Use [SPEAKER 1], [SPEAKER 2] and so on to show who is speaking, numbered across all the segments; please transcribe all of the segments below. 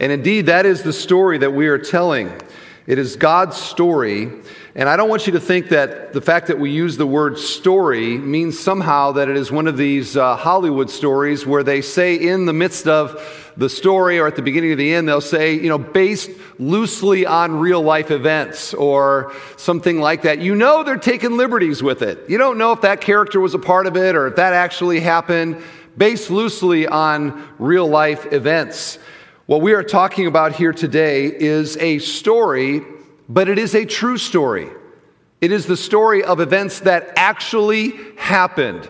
[SPEAKER 1] And indeed, that is the story that we are telling. It is God's story. And I don't want you to think that the fact that we use the word story means somehow that it is one of these uh, Hollywood stories where they say in the midst of the story or at the beginning of the end, they'll say, you know, based loosely on real life events or something like that. You know, they're taking liberties with it. You don't know if that character was a part of it or if that actually happened, based loosely on real life events. What we are talking about here today is a story, but it is a true story. It is the story of events that actually happened.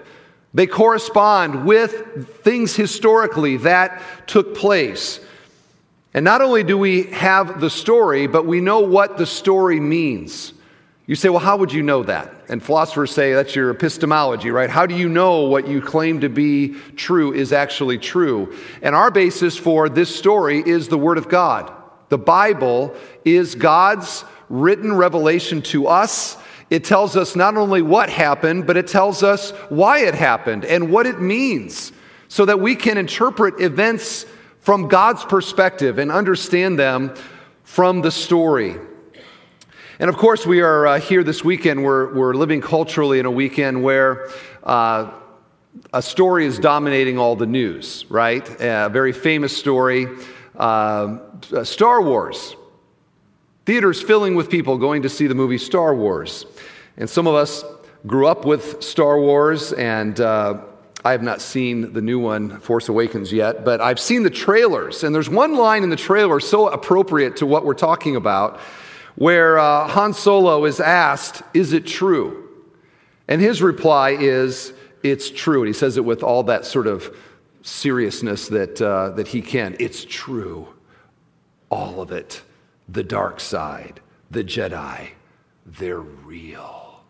[SPEAKER 1] They correspond with things historically that took place. And not only do we have the story, but we know what the story means. You say, well, how would you know that? And philosophers say that's your epistemology, right? How do you know what you claim to be true is actually true? And our basis for this story is the Word of God. The Bible is God's written revelation to us. It tells us not only what happened, but it tells us why it happened and what it means so that we can interpret events from God's perspective and understand them from the story. And of course, we are uh, here this weekend. We're, we're living culturally in a weekend where uh, a story is dominating all the news, right? A very famous story uh, Star Wars. Theaters filling with people going to see the movie Star Wars. And some of us grew up with Star Wars, and uh, I have not seen the new one, Force Awakens, yet, but I've seen the trailers. And there's one line in the trailer so appropriate to what we're talking about where uh, Han Solo is asked, Is it true? And his reply is, It's true. And he says it with all that sort of seriousness that, uh, that he can. It's true. All of it. The dark side, the Jedi, they're real.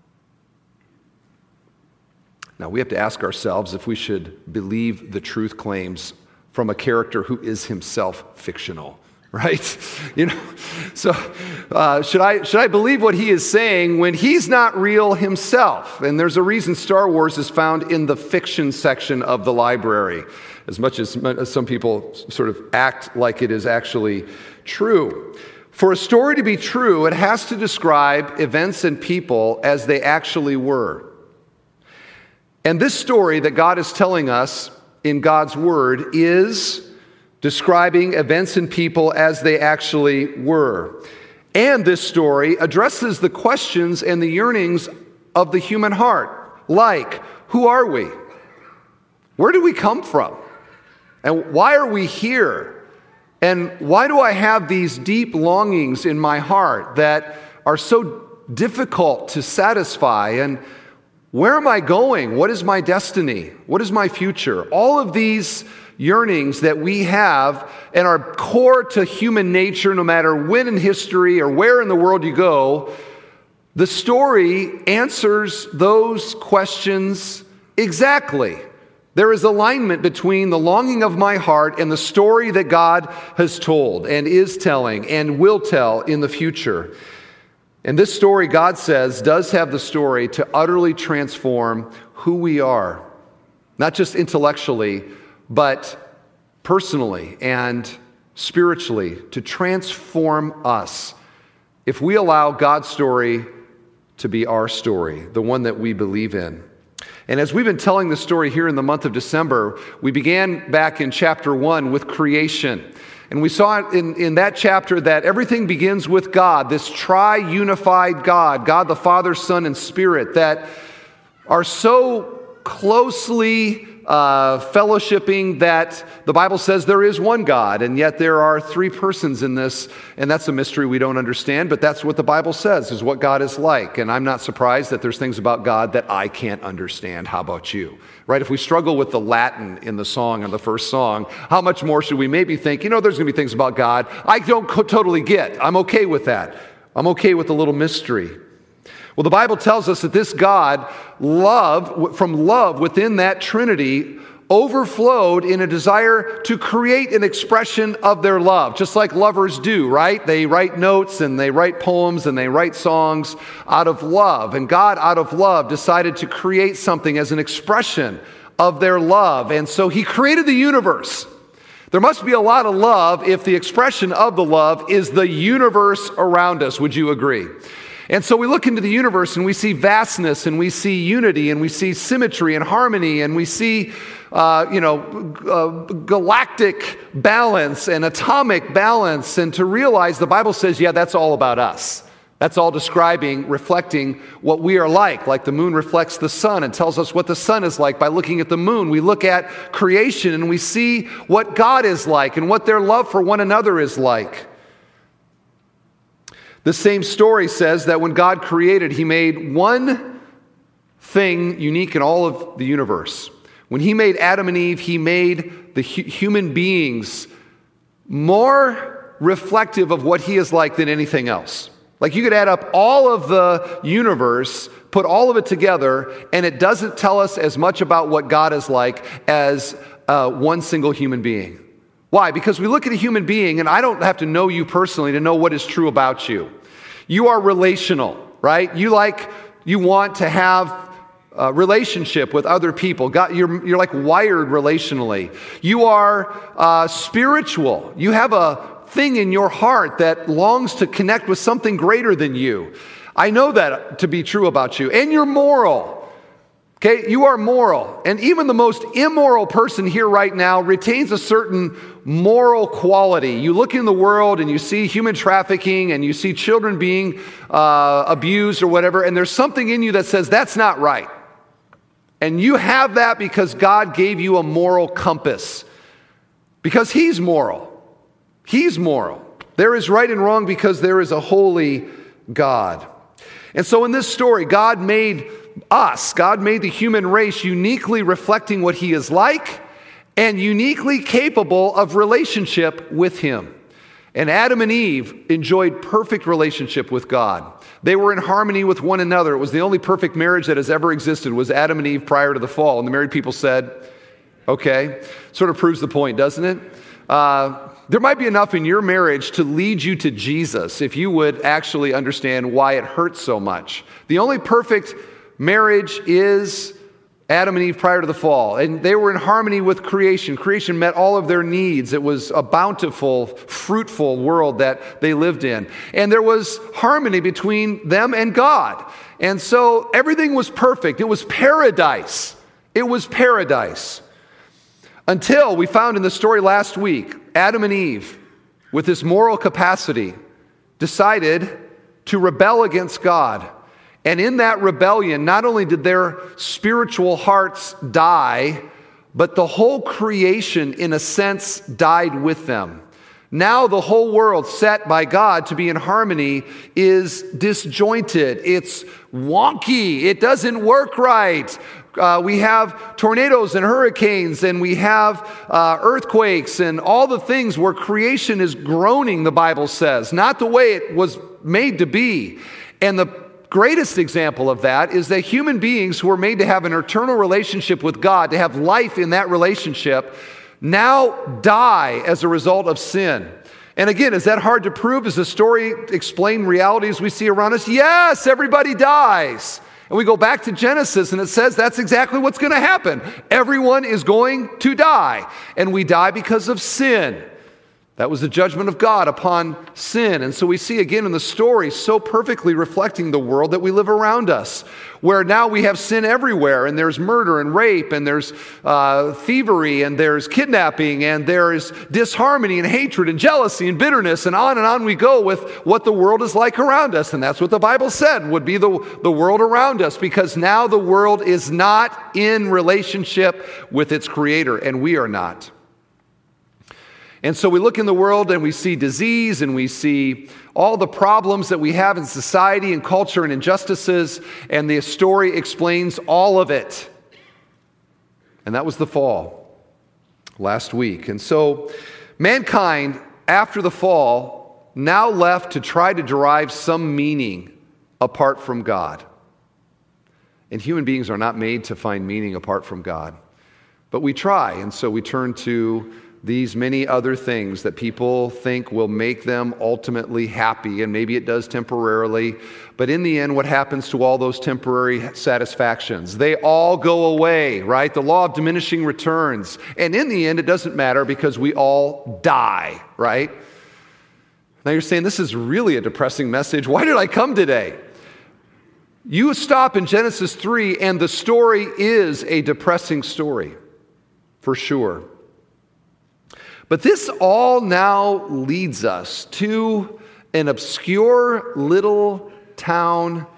[SPEAKER 1] Now, we have to ask ourselves if we should believe the truth claims from a character who is himself fictional right? You know, so uh, should I should I believe what he is saying when he's not real himself? And there's a reason Star Wars is found in the fiction section of the library, as much as, as some people sort of act like it is actually true. For a story to be true, it has to describe events and people as they actually were. And this story that God is telling us in God's Word is describing events and people as they actually were. And this story addresses the questions and the yearnings of the human heart, like, who are we? Where do we come from? And why are we here? And why do I have these deep longings in my heart that are so difficult to satisfy? And where am I going? What is my destiny? What is my future? All of these yearnings that we have and are core to human nature, no matter when in history or where in the world you go, the story answers those questions exactly. There is alignment between the longing of my heart and the story that God has told and is telling and will tell in the future. And this story, God says, does have the story to utterly transform who we are, not just intellectually, but personally and spiritually to transform us if we allow God's story to be our story, the one that we believe in. And as we've been telling the story here in the month of December, we began back in chapter one with creation. And we saw in, in that chapter that everything begins with God, this tri unified God, God the Father, Son, and Spirit, that are so closely uh, fellowshipping that the Bible says there is one God, and yet there are three persons in this, and that's a mystery we don't understand, but that's what the Bible says is what God is like. And I'm not surprised that there's things about God that I can't understand. How about you? Right? If we struggle with the Latin in the song, in the first song, how much more should we maybe think, you know, there's going to be things about God I don't co- totally get. I'm okay with that. I'm okay with the little mystery. Well, the Bible tells us that this God, love, from love within that Trinity, overflowed in a desire to create an expression of their love, just like lovers do, right? They write notes and they write poems and they write songs out of love. And God, out of love, decided to create something as an expression of their love. And so He created the universe. There must be a lot of love if the expression of the love is the universe around us. Would you agree? And so we look into the universe and we see vastness and we see unity and we see symmetry and harmony and we see, uh, you know, uh, galactic balance and atomic balance. And to realize the Bible says, yeah, that's all about us. That's all describing, reflecting what we are like, like the moon reflects the sun and tells us what the sun is like by looking at the moon. We look at creation and we see what God is like and what their love for one another is like. The same story says that when God created, He made one thing unique in all of the universe. When He made Adam and Eve, He made the hu- human beings more reflective of what He is like than anything else. Like you could add up all of the universe, put all of it together, and it doesn't tell us as much about what God is like as uh, one single human being. Why? Because we look at a human being, and I don't have to know you personally to know what is true about you. You are relational, right? You like, you want to have a relationship with other people. God, you're, you're like wired relationally. You are uh, spiritual. You have a thing in your heart that longs to connect with something greater than you. I know that to be true about you. And you're moral. Okay, you are moral. And even the most immoral person here right now retains a certain moral quality. You look in the world and you see human trafficking and you see children being uh, abused or whatever, and there's something in you that says that's not right. And you have that because God gave you a moral compass, because He's moral. He's moral. There is right and wrong because there is a holy God. And so in this story, God made us, God made the human race uniquely reflecting what He is like and uniquely capable of relationship with Him. And Adam and Eve enjoyed perfect relationship with God. They were in harmony with one another. It was the only perfect marriage that has ever existed was Adam and Eve prior to the fall. And the married people said, okay, sort of proves the point, doesn't it? Uh, there might be enough in your marriage to lead you to Jesus if you would actually understand why it hurts so much. The only perfect marriage is Adam and Eve prior to the fall, and they were in harmony with creation. Creation met all of their needs. It was a bountiful, fruitful world that they lived in. And there was harmony between them and God. And so everything was perfect. It was paradise. It was paradise. Until we found in the story last week, Adam and Eve, with this moral capacity, decided to rebel against God and in that rebellion, not only did their spiritual hearts die, but the whole creation, in a sense, died with them. Now, the whole world, set by God to be in harmony, is disjointed. It's wonky. It doesn't work right. Uh, we have tornadoes and hurricanes, and we have uh, earthquakes, and all the things where creation is groaning, the Bible says, not the way it was made to be. And the greatest example of that is that human beings who were made to have an eternal relationship with God, to have life in that relationship, now die as a result of sin. And again, is that hard to prove? Does the story explain realities we see around us? Yes, everybody dies. And we go back to Genesis and it says that's exactly what's going to happen. Everyone is going to die. And we die because of sin. That was the judgment of God upon sin. And so we see again in the story so perfectly reflecting the world that we live around us, where now we have sin everywhere, and there's murder and rape, and there's uh, thievery, and there's kidnapping, and there's disharmony and hatred and jealousy and bitterness, and on and on we go with what the world is like around us. And that's what the Bible said would be the, the world around us, because now the world is not in relationship with its creator, and we are not. And so we look in the world and we see disease and we see all the problems that we have in society and culture and injustices, and the story explains all of it. And that was the fall last week. And so mankind, after the fall, now left to try to derive some meaning apart from God. And human beings are not made to find meaning apart from God. But we try, and so we turn to these many other things that people think will make them ultimately happy, and maybe it does temporarily. But in the end, what happens to all those temporary satisfactions? They all go away, right? The law of diminishing returns. And in the end, it doesn't matter because we all die, right? Now you're saying this is really a depressing message. Why did I come today? You stop in Genesis 3, and the story is a depressing story, for sure. But this all now leads us to an obscure little town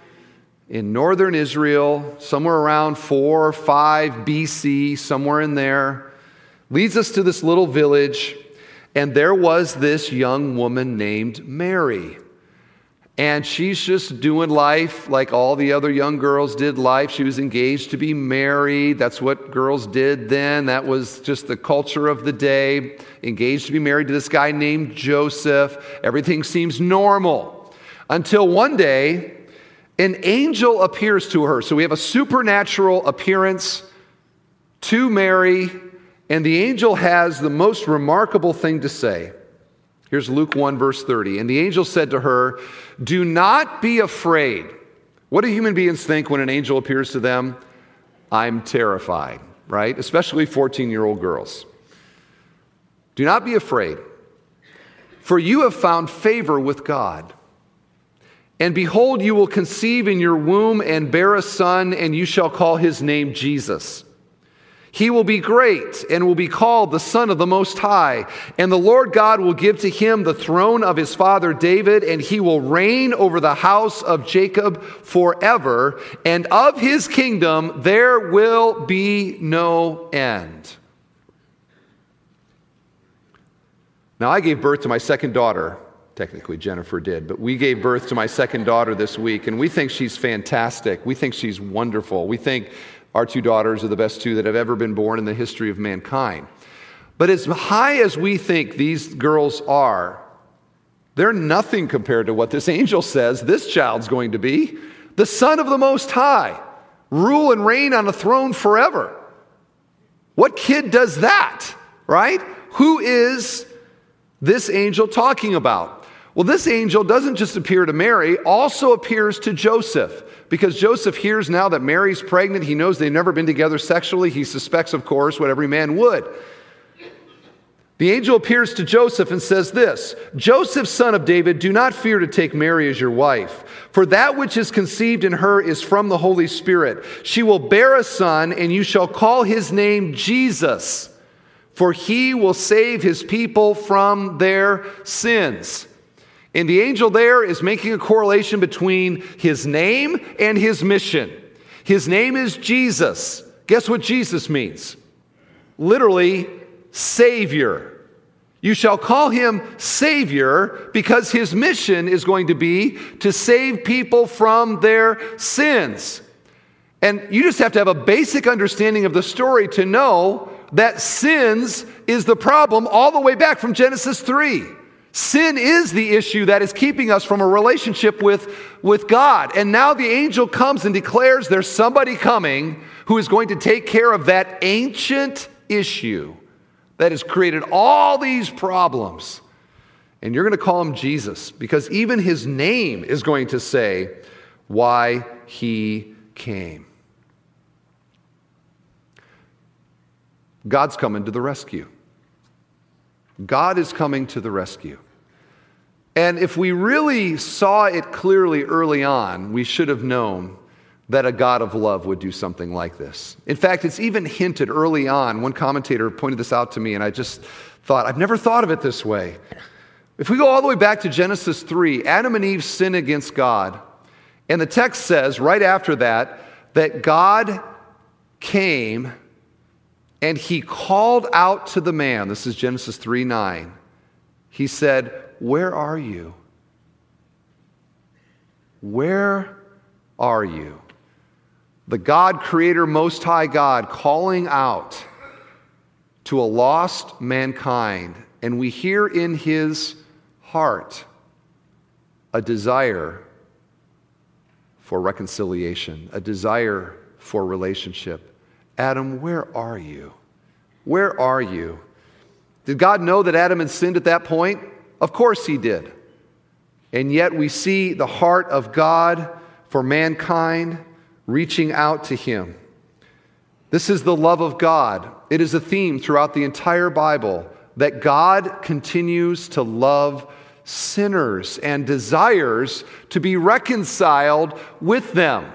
[SPEAKER 1] in northern Israel, somewhere around 4 or 5 BC, somewhere in there. Leads us to this little village, and there was this young woman named Mary. And she's just doing life like all the other young girls did life. She was engaged to be married. That's what girls did then. That was just the culture of the day. Engaged to be married to this guy named Joseph. Everything seems normal until one day an angel appears to her. So we have a supernatural appearance to Mary, and the angel has the most remarkable thing to say. Here's Luke 1, verse 30. And the angel said to her, Do not be afraid. What do human beings think when an angel appears to them? I'm terrified, right? Especially 14 year old girls. Do not be afraid, for you have found favor with God. And behold, you will conceive in your womb and bear a son, and you shall call his name Jesus. He will be great and will be called the Son of the Most High. And the Lord God will give to him the throne of his father David, and he will reign over the house of Jacob forever. And of his kingdom there will be no end. Now, I gave birth to my second daughter. Technically, Jennifer did, but we gave birth to my second daughter this week, and we think she's fantastic. We think she's wonderful. We think our two daughters are the best two that have ever been born in the history of mankind. But as high as we think these girls are, they're nothing compared to what this angel says this child's going to be the Son of the Most High, rule and reign on a throne forever. What kid does that, right? Who is this angel talking about? Well, this angel doesn't just appear to Mary, also appears to Joseph. Because Joseph hears now that Mary's pregnant. He knows they've never been together sexually. He suspects, of course, what every man would. The angel appears to Joseph and says this Joseph, son of David, do not fear to take Mary as your wife, for that which is conceived in her is from the Holy Spirit. She will bear a son, and you shall call his name Jesus, for he will save his people from their sins. And the angel there is making a correlation between his name and his mission. His name is Jesus. Guess what Jesus means? Literally, Savior. You shall call him Savior because his mission is going to be to save people from their sins. And you just have to have a basic understanding of the story to know that sins is the problem all the way back from Genesis 3. Sin is the issue that is keeping us from a relationship with, with God. And now the angel comes and declares there's somebody coming who is going to take care of that ancient issue that has created all these problems. And you're going to call him Jesus because even his name is going to say why he came. God's coming to the rescue. God is coming to the rescue. And if we really saw it clearly early on, we should have known that a God of love would do something like this. In fact, it's even hinted early on. One commentator pointed this out to me, and I just thought, I've never thought of it this way. If we go all the way back to Genesis 3, Adam and Eve sin against God. And the text says right after that, that God came and he called out to the man. This is Genesis 3 9. He said, where are you? Where are you? The God, Creator, Most High God, calling out to a lost mankind, and we hear in his heart a desire for reconciliation, a desire for relationship. Adam, where are you? Where are you? Did God know that Adam had sinned at that point? Of course he did. And yet we see the heart of God for mankind reaching out to him. This is the love of God. It is a theme throughout the entire Bible that God continues to love sinners and desires to be reconciled with them.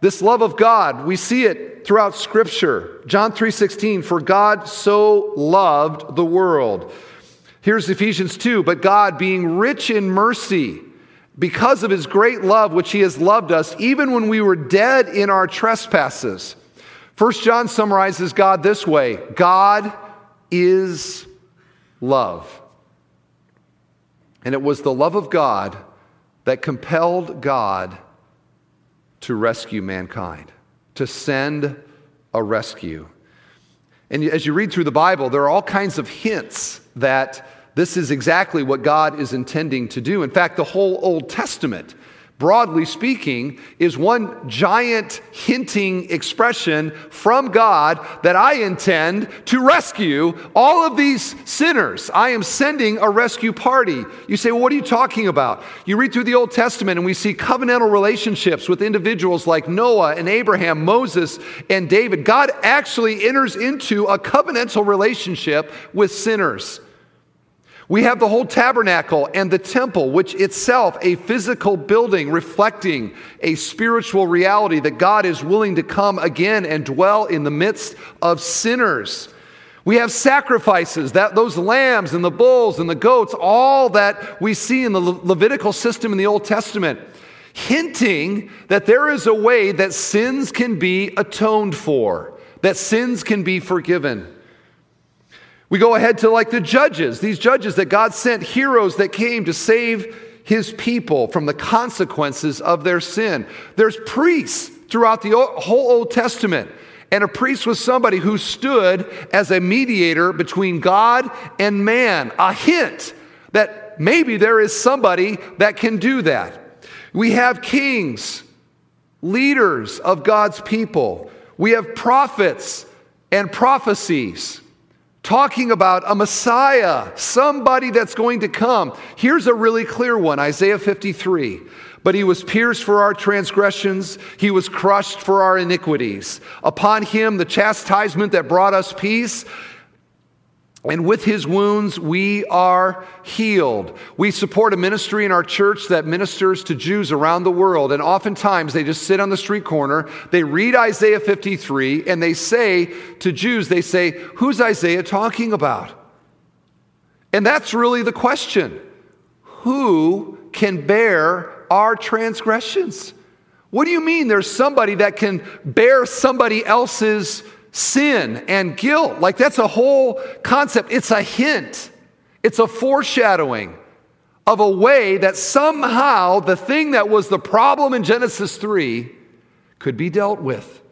[SPEAKER 1] This love of God, we see it throughout scripture. John 3:16, for God so loved the world. Here's Ephesians 2, but God being rich in mercy, because of his great love which he has loved us even when we were dead in our trespasses. First John summarizes God this way, God is love. And it was the love of God that compelled God to rescue mankind, to send a rescue. And as you read through the Bible, there are all kinds of hints that this is exactly what God is intending to do. In fact, the whole Old Testament broadly speaking, is one giant hinting expression from God that I intend to rescue all of these sinners. I am sending a rescue party. You say, well, what are you talking about? You read through the Old Testament and we see covenantal relationships with individuals like Noah and Abraham, Moses and David. God actually enters into a covenantal relationship with sinners. We have the whole tabernacle and the temple, which itself a physical building reflecting a spiritual reality that God is willing to come again and dwell in the midst of sinners. We have sacrifices, that those lambs and the bulls and the goats, all that we see in the Le- Levitical system in the Old Testament, hinting that there is a way that sins can be atoned for, that sins can be forgiven. We go ahead to like the judges, these judges that God sent, heroes that came to save his people from the consequences of their sin. There's priests throughout the whole Old Testament. And a priest was somebody who stood as a mediator between God and man, a hint that maybe there is somebody that can do that. We have kings, leaders of God's people. We have prophets and prophecies talking about a Messiah, somebody that's going to come. Here's a really clear one Isaiah 53. But he was pierced for our transgressions, he was crushed for our iniquities. Upon him, the chastisement that brought us peace and with his wounds, we are healed. We support a ministry in our church that ministers to Jews around the world. And oftentimes they just sit on the street corner, they read Isaiah 53, and they say to Jews, they say, Who's Isaiah talking about? And that's really the question Who can bear our transgressions? What do you mean there's somebody that can bear somebody else's sin and guilt. Like that's a whole concept. It's a hint, it's a foreshadowing of a way that somehow the thing that was the problem in Genesis 3 could be dealt with.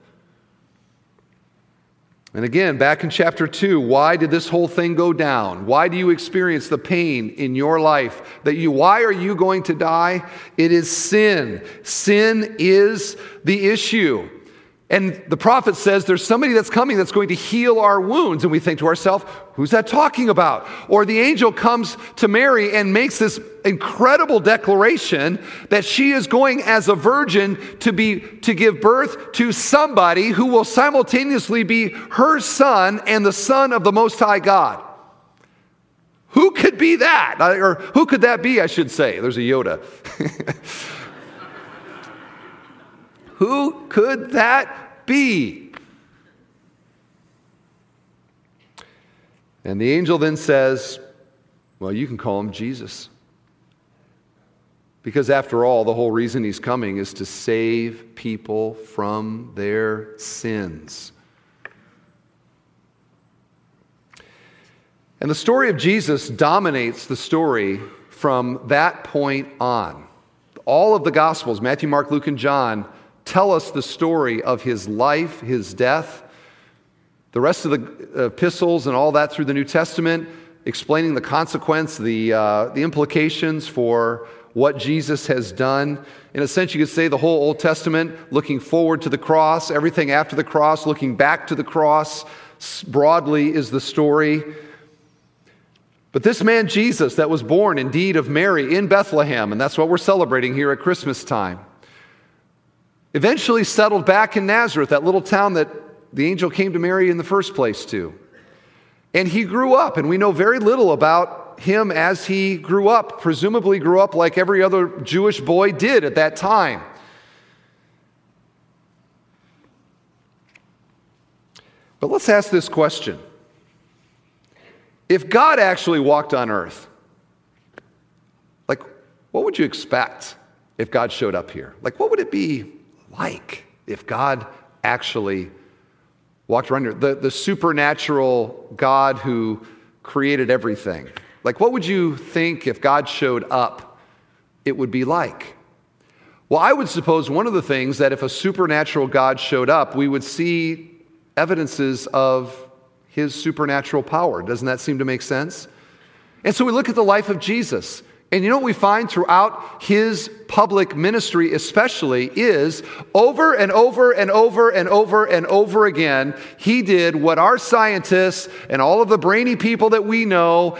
[SPEAKER 1] And again, back in chapter 2, why did this whole thing go down? Why do you experience the pain in your life that you why are you going to die? It is sin. Sin is the issue. And the prophet says there's somebody that's coming that's going to heal our wounds. And we think to ourselves, who's that talking about? Or the angel comes to Mary and makes this incredible declaration that she is going as a virgin to be to give birth to somebody who will simultaneously be her son and the son of the most high God. Who could be that? Or who could that be, I should say? There's a Yoda. Who could that be? And the angel then says, Well, you can call him Jesus. Because after all, the whole reason he's coming is to save people from their sins. And the story of Jesus dominates the story from that point on. All of the Gospels, Matthew, Mark, Luke, and John, tell us the story of his life, his death, the rest of the epistles and all that through the New Testament, explaining the consequence, the, uh, the implications for what Jesus has done. In a sense, you could say the whole Old Testament looking forward to the cross, everything after the cross, looking back to the cross, broadly is the story. But this man Jesus, that was born indeed of Mary in Bethlehem, and that's what we're celebrating here at Christmas time, eventually settled back in Nazareth, that little town that the angel came to Mary in the first place to. And he grew up, and we know very little about him as he grew up, presumably grew up like every other Jewish boy did at that time. But let's ask this question If God actually walked on earth, like, what would you expect if God showed up here? Like, what would it be like if God actually walked around here? The, the supernatural God who created everything. Like, what would you think if God showed up, it would be like? Well, I would suppose one of the things that if a supernatural God showed up, we would see evidences of his supernatural power. Doesn't that seem to make sense? And so we look at the life of Jesus. And you know what we find throughout his public ministry, especially, is over and over and over and over and over again, he did what our scientists and all of the brainy people that we know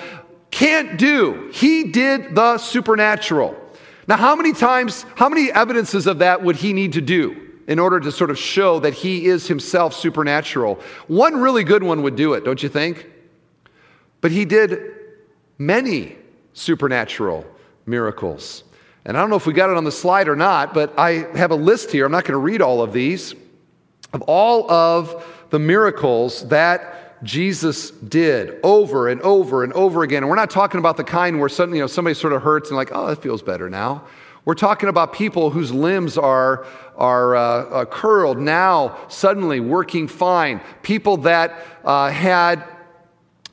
[SPEAKER 1] can't do. He did the supernatural. Now, how many times, how many evidences of that would he need to do in order to sort of show that he is himself supernatural? One really good one would do it, don't you think? But he did many supernatural miracles. And I don't know if we got it on the slide or not, but I have a list here. I'm not going to read all of these, of all of the miracles that Jesus did over and over and over again. And we're not talking about the kind where suddenly, you know, somebody sort of hurts and like, oh, that feels better now. We're talking about people whose limbs are, are uh, uh, curled now, suddenly working fine. People that uh, had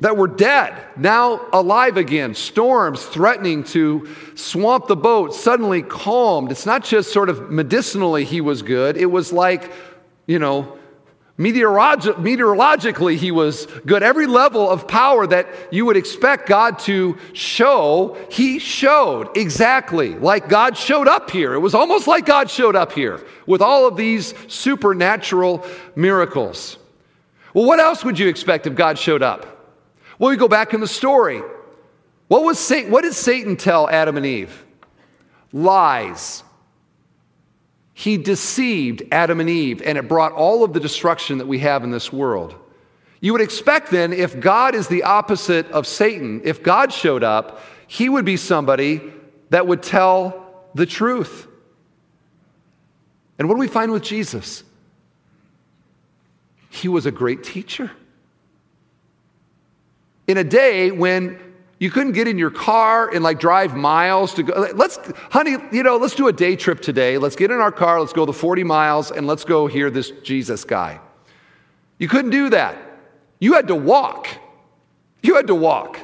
[SPEAKER 1] that were dead, now alive again, storms threatening to swamp the boat, suddenly calmed. It's not just sort of medicinally he was good, it was like, you know, meteorologi- meteorologically he was good. Every level of power that you would expect God to show, he showed exactly like God showed up here. It was almost like God showed up here with all of these supernatural miracles. Well, what else would you expect if God showed up? Well, we go back in the story. What, was Satan, what did Satan tell Adam and Eve? Lies. He deceived Adam and Eve, and it brought all of the destruction that we have in this world. You would expect then, if God is the opposite of Satan, if God showed up, he would be somebody that would tell the truth. And what do we find with Jesus? He was a great teacher in a day when you couldn't get in your car and like drive miles to go. Let's, honey, you know, let's do a day trip today. Let's get in our car, let's go the 40 miles, and let's go hear this Jesus guy. You couldn't do that. You had to walk. You had to walk.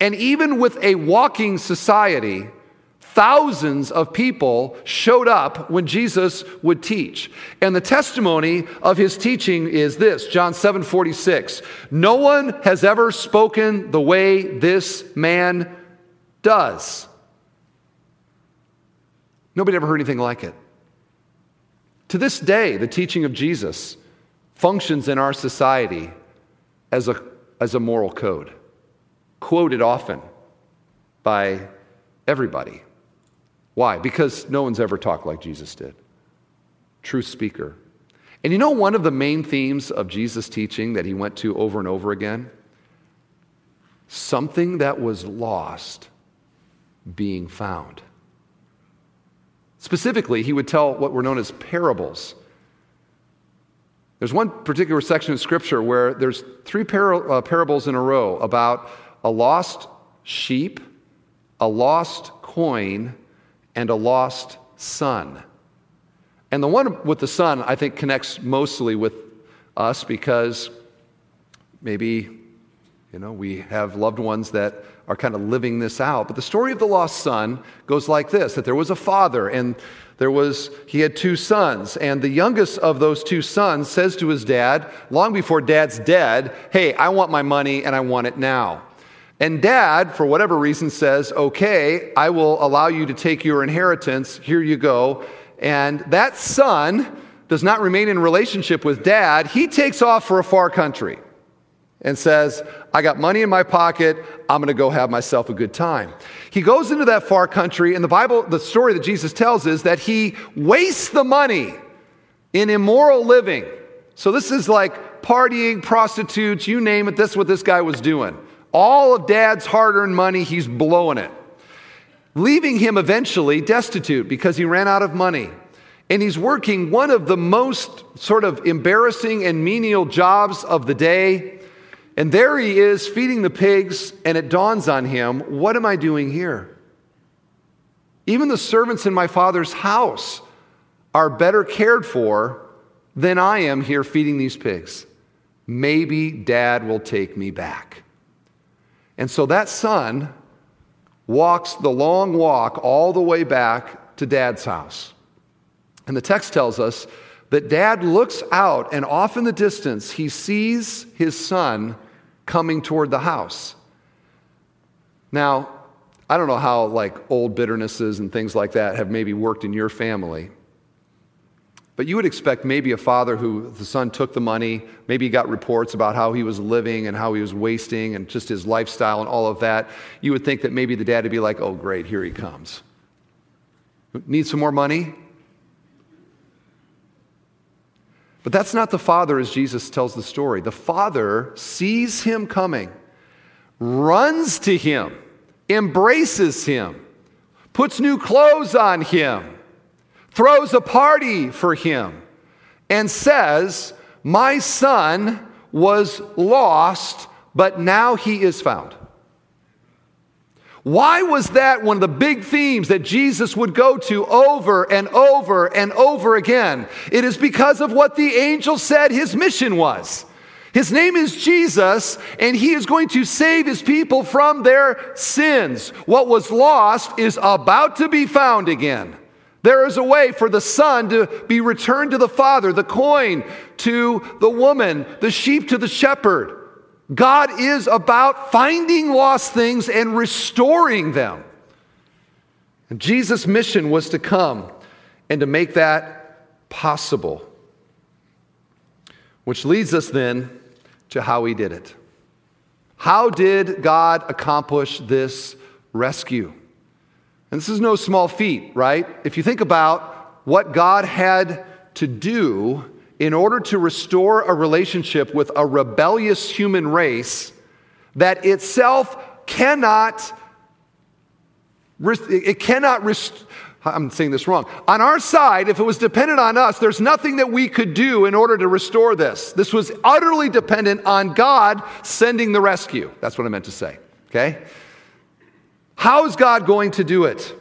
[SPEAKER 1] And even with a walking society, Thousands of people showed up when Jesus would teach. And the testimony of his teaching is this John 7 46. No one has ever spoken the way this man does. Nobody ever heard anything like it. To this day, the teaching of Jesus functions in our society as a, as a moral code, quoted often by everybody. Why? Because no one's ever talked like Jesus did. True speaker. And you know one of the main themes of Jesus' teaching that he went to over and over again? Something that was lost being found. Specifically, he would tell what were known as parables. There's one particular section of scripture where there's three par- uh, parables in a row about a lost sheep, a lost coin, and a lost son. And the one with the son, I think, connects mostly with us because maybe, you know, we have loved ones that are kind of living this out. But the story of the lost son goes like this that there was a father and there was he had two sons and the youngest of those two sons says to his dad long before dad's dead hey i want my money and i want it now and dad, for whatever reason, says, Okay, I will allow you to take your inheritance. Here you go. And that son does not remain in relationship with dad. He takes off for a far country. and says, I got money in my pocket, I'm going to go have myself a good time. He goes into that far country, and the Bible, the story that Jesus tells is that he wastes the money in immoral living. So this is like partying, prostitutes, you name it, this is what this guy was doing. All of dad's hard earned money, he's blowing it, leaving him eventually destitute because he ran out of money. And he's working one of the most sort of embarrassing and menial jobs of the day. And there he is feeding the pigs, and it dawns on him what am I doing here? Even the servants in my father's house are better cared for than I am here feeding these pigs. Maybe dad will take me back. And so that son walks the long walk all the way back to dad's house. And the text tells us that dad looks out, and off in the distance, he sees his son coming toward the house. Now, I don't know how like old bitternesses and things like that have maybe worked in your family. But you would expect maybe a father who the son took the money, maybe he got reports about how he was living and how he was wasting and just his lifestyle and all of that. You would think that maybe the dad would be like, oh, great, here he comes. Need some more money? But that's not the father as Jesus tells the story. The father sees him coming, runs to him, embraces him, puts new clothes on him throws a party for him and says, My son was lost, but now he is found. Why was that one of the big themes that Jesus would go to over and over and over again? It is because of what the angel said his mission was. His name is Jesus, and he is going to save his people from their sins. What was lost is about to be found again. There is a way for the son to be returned to the father, the coin to the woman, the sheep to the shepherd. God is about finding lost things and restoring them. And Jesus' mission was to come and to make that possible. Which leads us then to how he did it. How did God accomplish this rescue? And this is no small feat, right? If you think about what God had to do in order to restore a relationship with a rebellious human race that itself cannot it cannot rest, I'm saying this wrong. On our side, if it was dependent on us, there's nothing that we could do in order to restore this. This was utterly dependent on God sending the rescue. That's what I meant to say. Okay? How is God going to do it?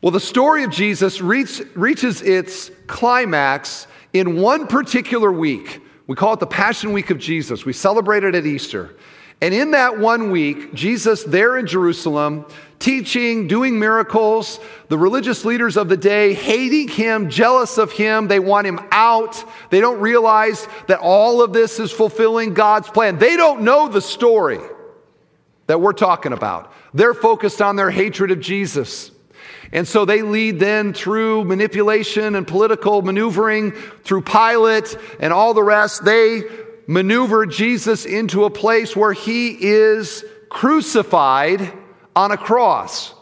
[SPEAKER 1] Well, the story of Jesus reach, reaches its climax in one particular week. We call it the Passion Week of Jesus. We celebrate it at Easter. And in that one week, Jesus, there in Jerusalem, teaching, doing miracles, the religious leaders of the day hating him, jealous of him, they want him out. They don't realize that all of this is fulfilling God's plan. They don't know the story that we're talking about. They're focused on their hatred of Jesus. And so they lead then through manipulation and political maneuvering, through Pilate and all the rest. They maneuver Jesus into a place where he is crucified on a cross.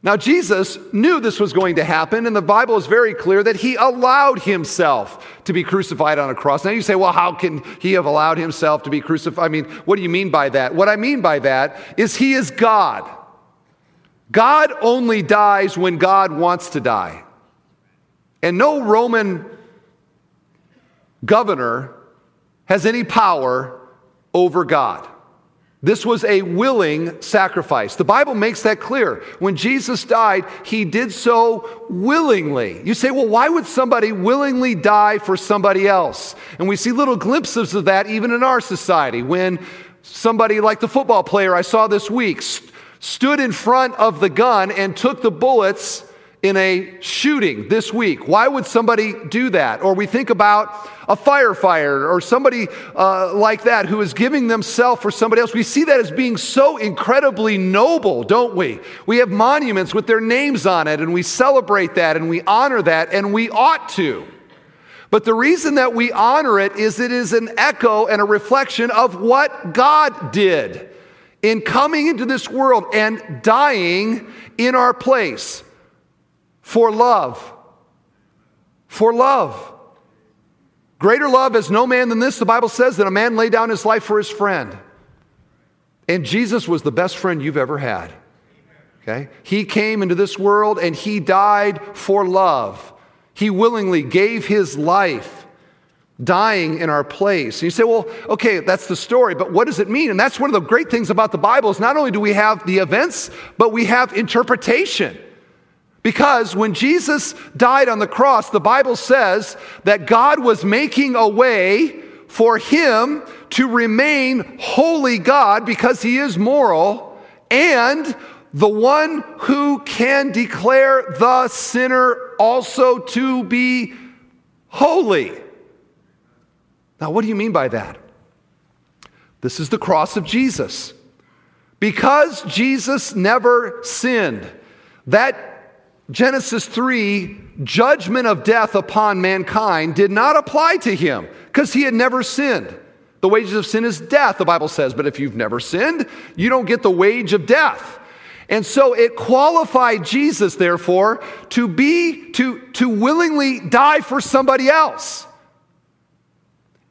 [SPEAKER 1] Now, Jesus knew this was going to happen, and the Bible is very clear that he allowed himself to be crucified on a cross. Now, you say, well, how can he have allowed himself to be crucified? I mean, what do you mean by that? What I mean by that is he is God. God only dies when God wants to die. And no Roman governor has any power over God. This was a willing sacrifice. The Bible makes that clear. When Jesus died, he did so willingly. You say, well, why would somebody willingly die for somebody else? And we see little glimpses of that even in our society. When somebody like the football player I saw this week st- stood in front of the gun and took the bullets in a shooting this week. Why would somebody do that? Or we think about a firefighter or somebody uh, like that who is giving themselves for somebody else. We see that as being so incredibly noble, don't we? We have monuments with their names on it and we celebrate that and we honor that and we ought to. But the reason that we honor it is it is an echo and a reflection of what God did in coming into this world and dying in our place for love. For love. Greater love has no man than this, the Bible says, that a man lay down his life for his friend. And Jesus was the best friend you've ever had. Okay? He came into this world and he died for love. He willingly gave his life, dying in our place. And you say, well, okay, that's the story, but what does it mean? And that's one of the great things about the Bible is not only do we have the events, but we have interpretation. Because when Jesus died on the cross, the Bible says that God was making a way for him to remain holy God because he is moral and the one who can declare the sinner also to be holy. Now, what do you mean by that? This is the cross of Jesus. Because Jesus never sinned, that Genesis 3 judgment of death upon mankind did not apply to him because he had never sinned. The wages of sin is death, the Bible says, but if you've never sinned, you don't get the wage of death. And so it qualified Jesus, therefore, to be, to, to willingly die for somebody else.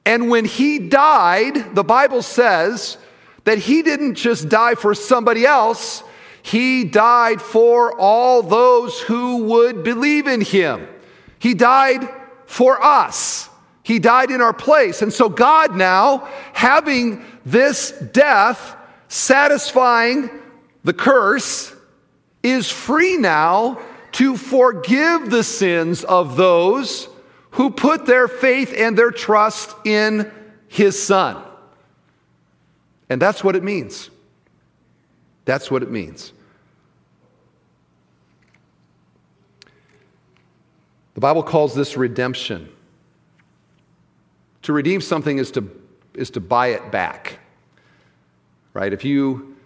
[SPEAKER 1] And when he died, the Bible says that he didn't just die for somebody else, he died for all those who would believe in him. He died for us. He died in our place. And so God now, having this death, satisfying the curse, is free now to forgive the sins of those who put their faith and their trust in his son. And that's what it means. That's what it means. The Bible calls this redemption. To redeem something is to, is to buy it back. Right? If you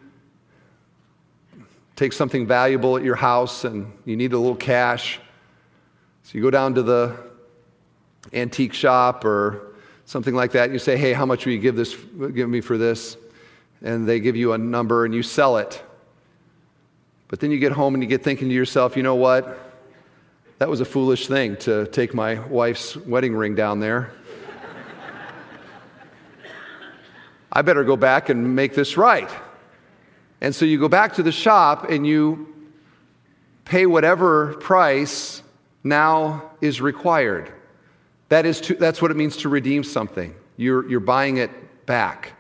[SPEAKER 1] take something valuable at your house and you need a little cash. So you go down to the antique shop or something like that and you say, "Hey, how much will you give this give me for this?" And they give you a number and you sell it. But then you get home and you get thinking to yourself, "You know what? That was a foolish thing to take my wife's wedding ring down there." I better go back and make this right. And so you go back to the shop and you pay whatever price now is required. That is to, that's what it means to redeem something. You're, you're buying it back.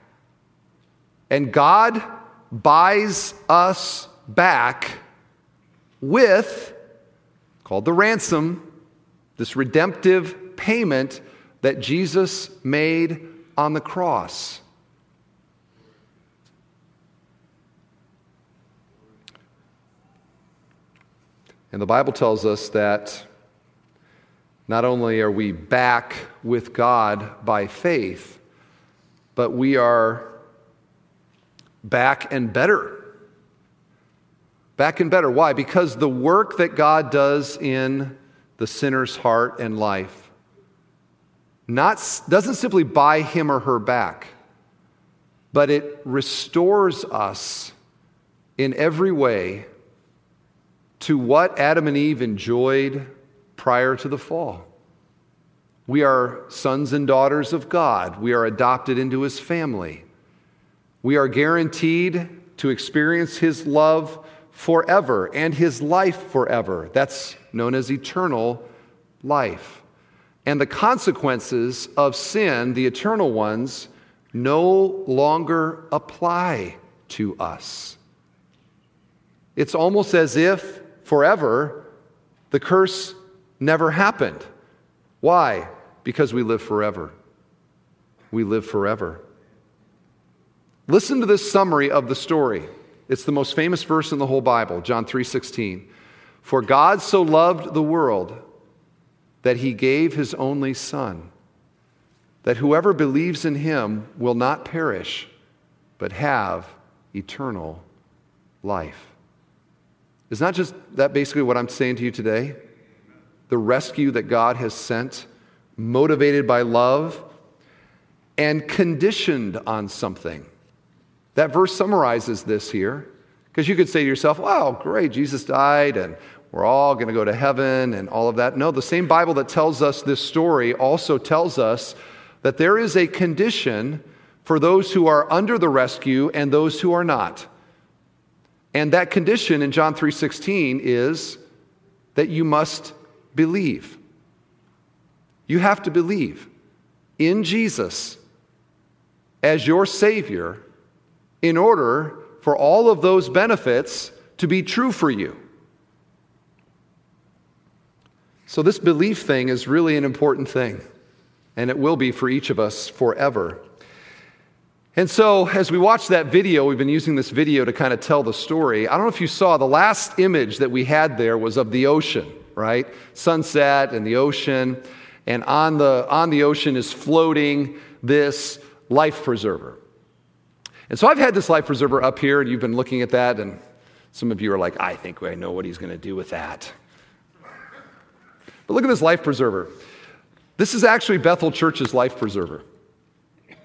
[SPEAKER 1] And God buys us back with, called the ransom, this redemptive payment that Jesus made on the cross. And the Bible tells us that not only are we back with God by faith, but we are back and better. Back and better. Why? Because the work that God does in the sinner's heart and life not, doesn't simply buy him or her back, but it restores us in every way to what Adam and Eve enjoyed prior to the fall. We are sons and daughters of God. We are adopted into his family. We are guaranteed to experience his love forever and his life forever. That's known as eternal life. And the consequences of sin, the eternal ones, no longer apply to us. It's almost as if forever, the curse never happened. Why? Because we live forever. We live forever. Listen to this summary of the story. It's the most famous verse in the whole Bible, John 3:16. For God so loved the world that he gave his only son that whoever believes in him will not perish but have eternal life. Is not just that basically what I'm saying to you today? The rescue that God has sent motivated by love, and conditioned on something. That verse summarizes this here because you could say to yourself, wow, great, Jesus died and we're all going to go to heaven and all of that. No, the same Bible that tells us this story also tells us that there is a condition for those who are under the rescue and those who are not. And that condition in John 3:16 is that you must believe. You have to believe in Jesus as your savior in order for all of those benefits to be true for you. So, this belief thing is really an important thing, and it will be for each of us forever. And so, as we watch that video, we've been using this video to kind of tell the story. I don't know if you saw the last image that we had there was of the ocean, right? Sunset and the ocean. And on the, on the ocean is floating this life preserver. And so I've had this life preserver up here, and you've been looking at that, and some of you are like, I think I know what he's going to do with that. But look at this life preserver. This is actually Bethel Church's life preserver.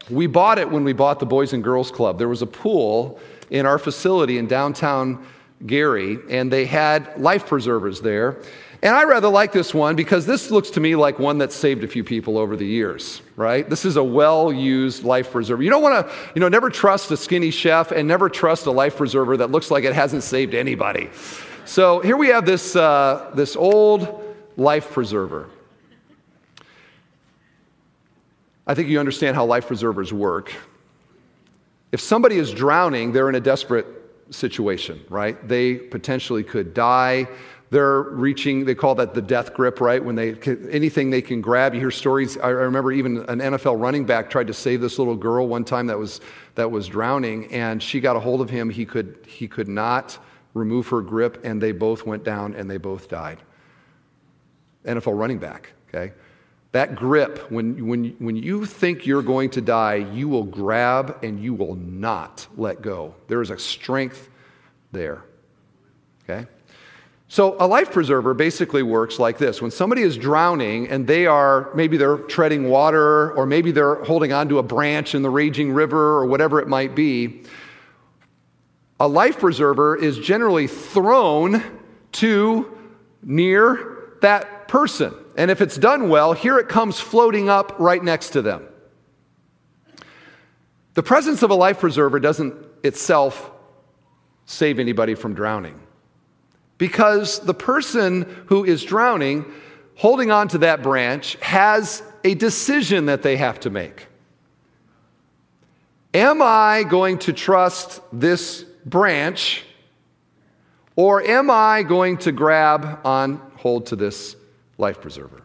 [SPEAKER 1] We bought it when we bought the Boys and Girls Club. There was a pool in our facility in downtown Gary, and they had life preservers there. And I rather like this one because this looks to me like one that saved a few people over the years, right? This is a well used life preserver. You don't want to, you know, never trust a skinny chef and never trust a life preserver that looks like it hasn't saved anybody. So here we have this, uh, this old life preserver. I think you understand how life preservers work. If somebody is drowning, they're in a desperate situation, right? They potentially could die. They're reaching, they call that the death grip, right? When they, anything they can grab. You hear stories. I remember even an NFL running back tried to save this little girl one time that was, that was drowning, and she got a hold of him. He could, he could not remove her grip, and they both went down and they both died. NFL running back, okay? That grip, when, when, when you think you're going to die, you will grab and you will not let go. There is a strength there. Okay? So a life preserver basically works like this. When somebody is drowning and they are, maybe they're treading water or maybe they're holding onto a branch in the raging river or whatever it might be, a life preserver is generally thrown to near that person. And if it's done well, here it comes floating up right next to them. The presence of a life preserver doesn't itself save anybody from drowning. Because the person who is drowning, holding on to that branch, has a decision that they have to make. Am I going to trust this branch, or am I going to grab on, hold to this life preserver.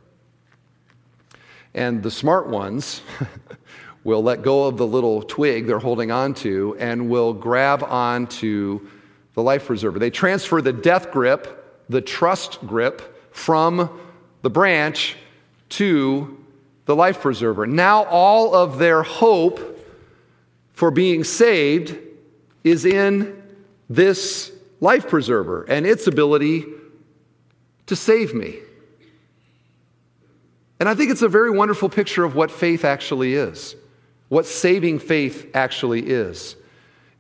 [SPEAKER 1] And the smart ones will let go of the little twig they're holding on to and will grab onto the life preserver. They transfer the death grip, the trust grip, from the branch to the life preserver. Now, all of their hope for being saved is in this life preserver and its ability to save me. And I think it's a very wonderful picture of what faith actually is, what saving faith actually is.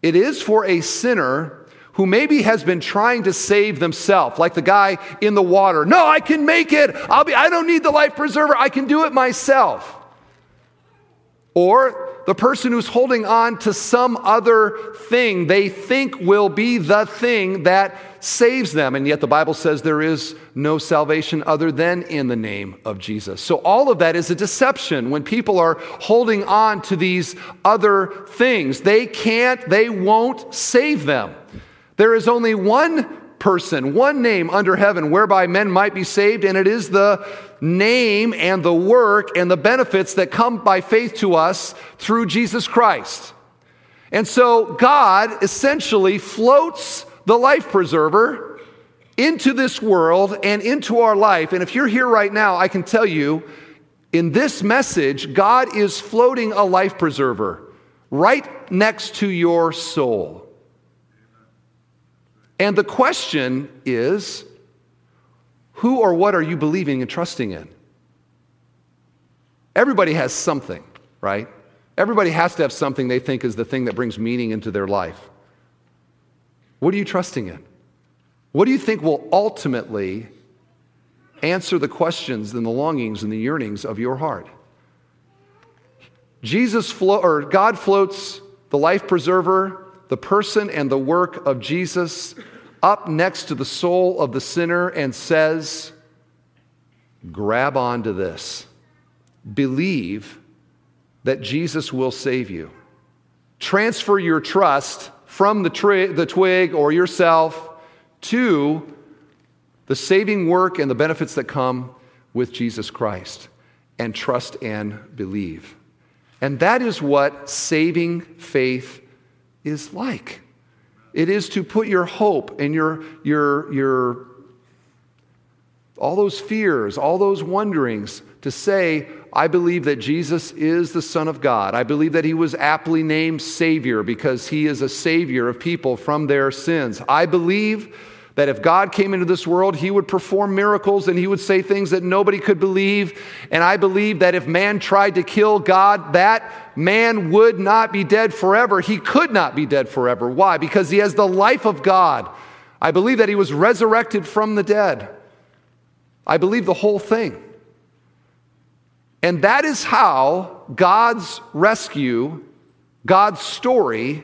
[SPEAKER 1] It is for a sinner who maybe has been trying to save themselves, like the guy in the water. No, I can make it. I'll be, I don't need the life preserver. I can do it myself. Or the person who's holding on to some other thing they think will be the thing that saves them. And yet the Bible says there is no salvation other than in the name of Jesus. So all of that is a deception when people are holding on to these other things. They can't, they won't save them. There is only one person, one name under heaven whereby men might be saved, and it is the name and the work and the benefits that come by faith to us through Jesus Christ. And so God essentially floats the life preserver into this world and into our life. And if you're here right now, I can tell you in this message, God is floating a life preserver right next to your soul. And the question is who or what are you believing and trusting in? Everybody has something, right? Everybody has to have something they think is the thing that brings meaning into their life. What are you trusting in? What do you think will ultimately answer the questions and the longings and the yearnings of your heart? Jesus flo- or God floats the life preserver, the person and the work of Jesus up next to the soul of the sinner and says, Grab onto this. Believe that Jesus will save you. Transfer your trust from the, tri- the twig or yourself to the saving work and the benefits that come with Jesus Christ and trust and believe. And that is what saving faith is like. It is to put your hope and your, your, your, all those fears, all those wonderings, to say, I believe that Jesus is the Son of God. I believe that he was aptly named Savior because he is a Savior of people from their sins. I believe that if God came into this world, he would perform miracles and he would say things that nobody could believe. And I believe that if man tried to kill God, that man would not be dead forever. He could not be dead forever. Why? Because he has the life of God. I believe that he was resurrected from the dead. I believe the whole thing. And that is how God's rescue, God's story,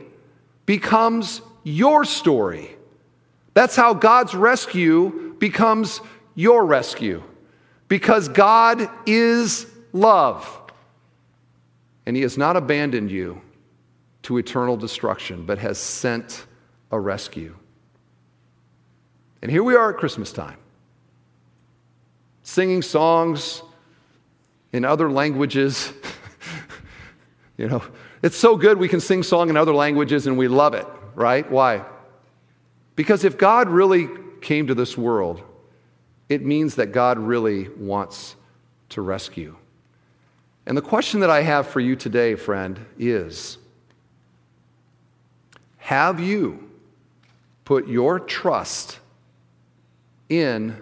[SPEAKER 1] becomes your story. That's how God's rescue becomes your rescue. Because God is love. And He has not abandoned you to eternal destruction, but has sent a rescue. And here we are at Christmas time, singing songs in other languages. you know, it's so good we can sing song in other languages and we love it, right? Why? Because if God really came to this world, it means that God really wants to rescue. And the question that I have for you today, friend, is Have you put your trust in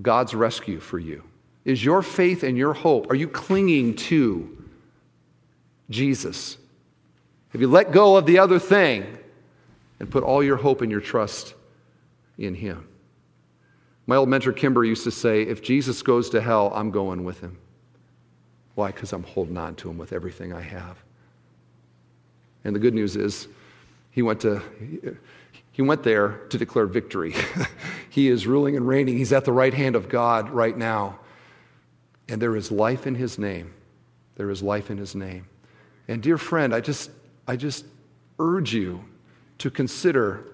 [SPEAKER 1] God's rescue for you? Is your faith and your hope, are you clinging to Jesus? Have you let go of the other thing and put all your hope and your trust in Him. My old mentor Kimber used to say, If Jesus goes to hell, I'm going with him. Why? Because I'm holding on to him with everything I have. And the good news is, he went, to, he went there to declare victory. he is ruling and reigning. He's at the right hand of God right now. And there is life in his name. There is life in his name. And dear friend, I just, I just urge you to consider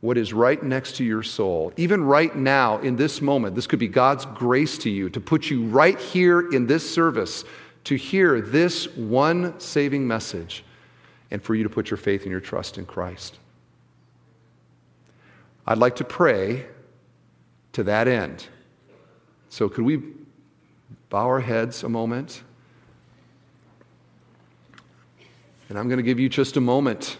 [SPEAKER 1] what is right next to your soul. Even right now, in this moment, this could be God's grace to you to put you right here in this service to hear this one saving message and for you to put your faith and your trust in Christ. I'd like to pray to that end. So, could we bow our heads a moment? And I'm going to give you just a moment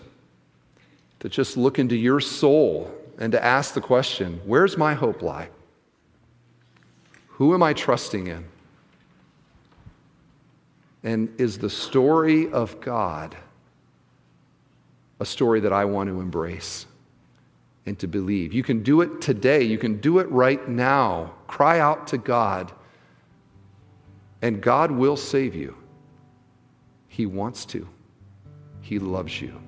[SPEAKER 1] to just look into your soul and to ask the question where's my hope lie? Who am I trusting in? And is the story of God a story that I want to embrace and to believe? You can do it today, you can do it right now. Cry out to God, and God will save you. He wants to, He loves you.